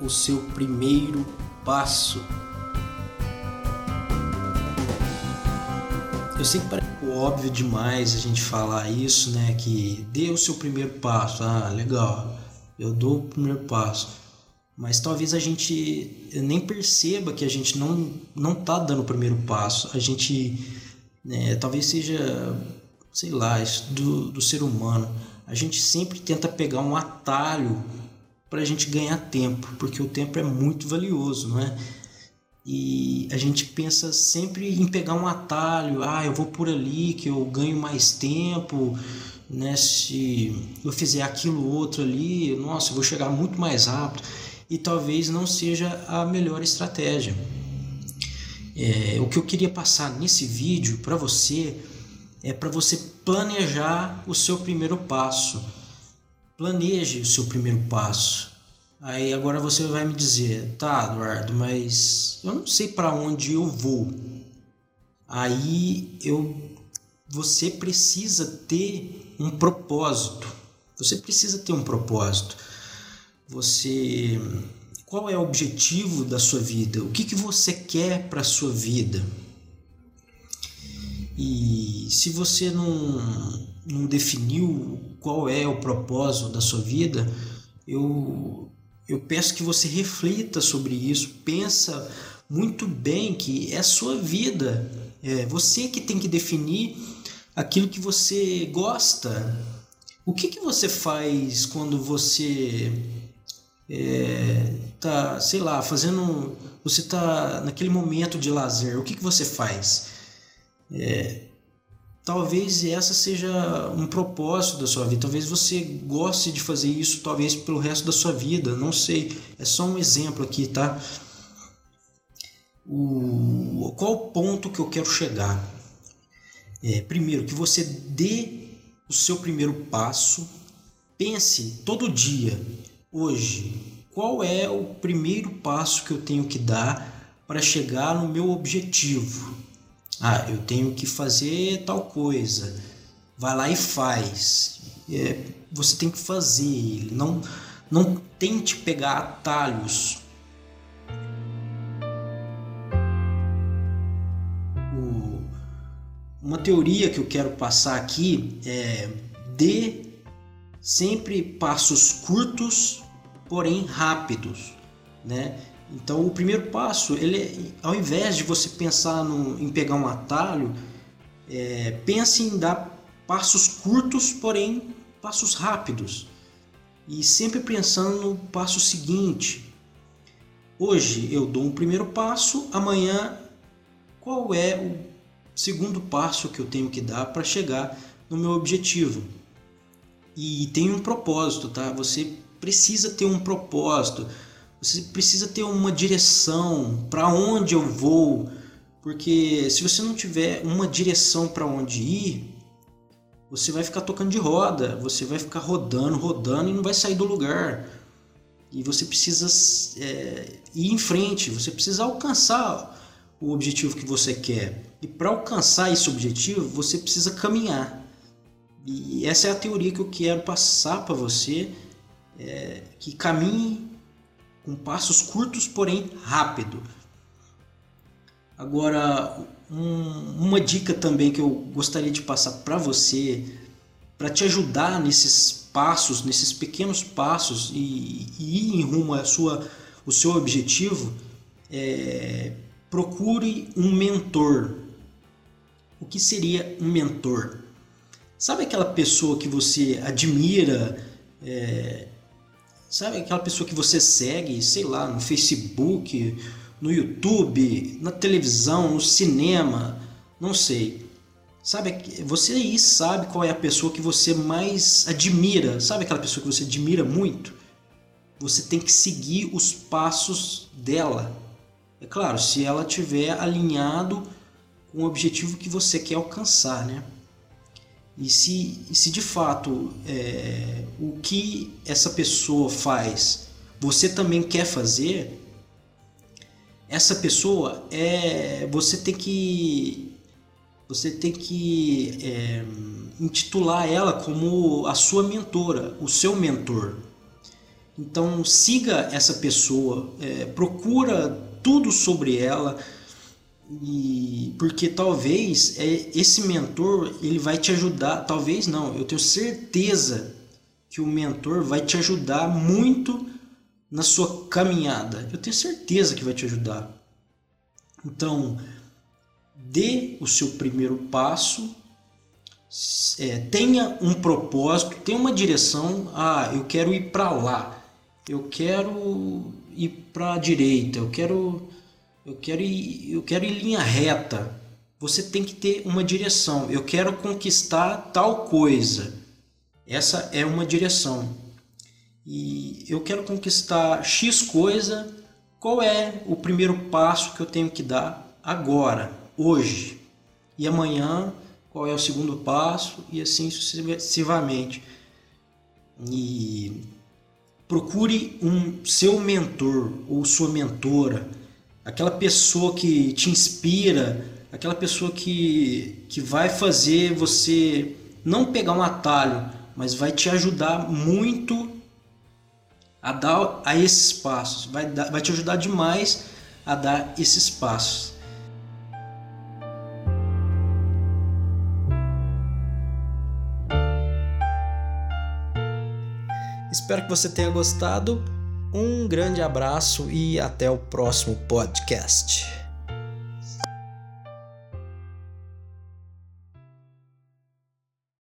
o seu primeiro passo. Eu sei que parece óbvio demais a gente falar isso, né? Que dê o seu primeiro passo. Ah, legal, eu dou o primeiro passo. Mas talvez a gente nem perceba que a gente não, não tá dando o primeiro passo. A gente né, talvez seja, sei lá, isso do, do ser humano. A gente sempre tenta pegar um atalho para a gente ganhar tempo, porque o tempo é muito valioso, não é? E a gente pensa sempre em pegar um atalho, ah, eu vou por ali que eu ganho mais tempo, né? Se eu fizer aquilo outro ali, nossa, eu vou chegar muito mais rápido. E talvez não seja a melhor estratégia. É, o que eu queria passar nesse vídeo para você é para você planejar o seu primeiro passo. Planeje o seu primeiro passo. Aí agora você vai me dizer, tá, Eduardo, mas eu não sei para onde eu vou. Aí eu você precisa ter um propósito. Você precisa ter um propósito. Você qual é o objetivo da sua vida? O que, que você quer para a sua vida? E se você não, não definiu qual é o propósito da sua vida, eu eu peço que você reflita sobre isso, pensa muito bem que é a sua vida, é você que tem que definir aquilo que você gosta. O que, que você faz quando você é, tá, sei lá, fazendo, você tá naquele momento de lazer? O que, que você faz? É, talvez essa seja um propósito da sua vida. Talvez você goste de fazer isso, talvez pelo resto da sua vida. Não sei. É só um exemplo aqui, tá? O, qual o ponto que eu quero chegar? É, primeiro, que você dê o seu primeiro passo. Pense todo dia, hoje, qual é o primeiro passo que eu tenho que dar para chegar no meu objetivo ah, eu tenho que fazer tal coisa. Vai lá e faz. É, você tem que fazer. Não, não tente pegar atalhos. O, uma teoria que eu quero passar aqui é dê sempre passos curtos, porém rápidos, né? Então, o primeiro passo, ele, ao invés de você pensar no, em pegar um atalho, é, pense em dar passos curtos, porém passos rápidos. E sempre pensando no passo seguinte. Hoje eu dou um primeiro passo, amanhã qual é o segundo passo que eu tenho que dar para chegar no meu objetivo? E tem um propósito, tá? Você precisa ter um propósito você precisa ter uma direção para onde eu vou, porque se você não tiver uma direção para onde ir, você vai ficar tocando de roda, você vai ficar rodando, rodando e não vai sair do lugar. E você precisa é, ir em frente, você precisa alcançar o objetivo que você quer. E para alcançar esse objetivo, você precisa caminhar. E essa é a teoria que eu quero passar para você, é, que caminhe com passos curtos, porém rápido. Agora, um, uma dica também que eu gostaria de passar para você, para te ajudar nesses passos, nesses pequenos passos e, e ir em rumo à sua, o seu objetivo, é, procure um mentor. O que seria um mentor? Sabe aquela pessoa que você admira, é, Sabe aquela pessoa que você segue, sei lá, no Facebook, no YouTube, na televisão, no cinema, não sei. Sabe, você aí sabe qual é a pessoa que você mais admira. Sabe aquela pessoa que você admira muito? Você tem que seguir os passos dela. É claro, se ela tiver alinhado com o objetivo que você quer alcançar, né? E se, se de fato é, o que essa pessoa faz você também quer fazer, essa pessoa é você tem que você tem que é, intitular ela como a sua mentora, o seu mentor. Então siga essa pessoa, é, procura tudo sobre ela e porque talvez é, esse mentor ele vai te ajudar, talvez não, eu tenho certeza que o mentor vai te ajudar muito na sua caminhada. Eu tenho certeza que vai te ajudar. Então, dê o seu primeiro passo, é, tenha um propósito, tenha uma direção. Ah, eu quero ir para lá, eu quero ir para a direita, eu quero, eu quero ir, eu quero ir em linha reta. Você tem que ter uma direção. Eu quero conquistar tal coisa. Essa é uma direção. E eu quero conquistar X coisa. Qual é o primeiro passo que eu tenho que dar agora, hoje? E amanhã, qual é o segundo passo? E assim sucessivamente. E procure um seu mentor ou sua mentora, aquela pessoa que te inspira, aquela pessoa que, que vai fazer você não pegar um atalho, mas vai te ajudar muito a dar a esses passos, vai, dar, vai te ajudar demais a dar esses passos. Espero que você tenha gostado. Um grande abraço e até o próximo podcast.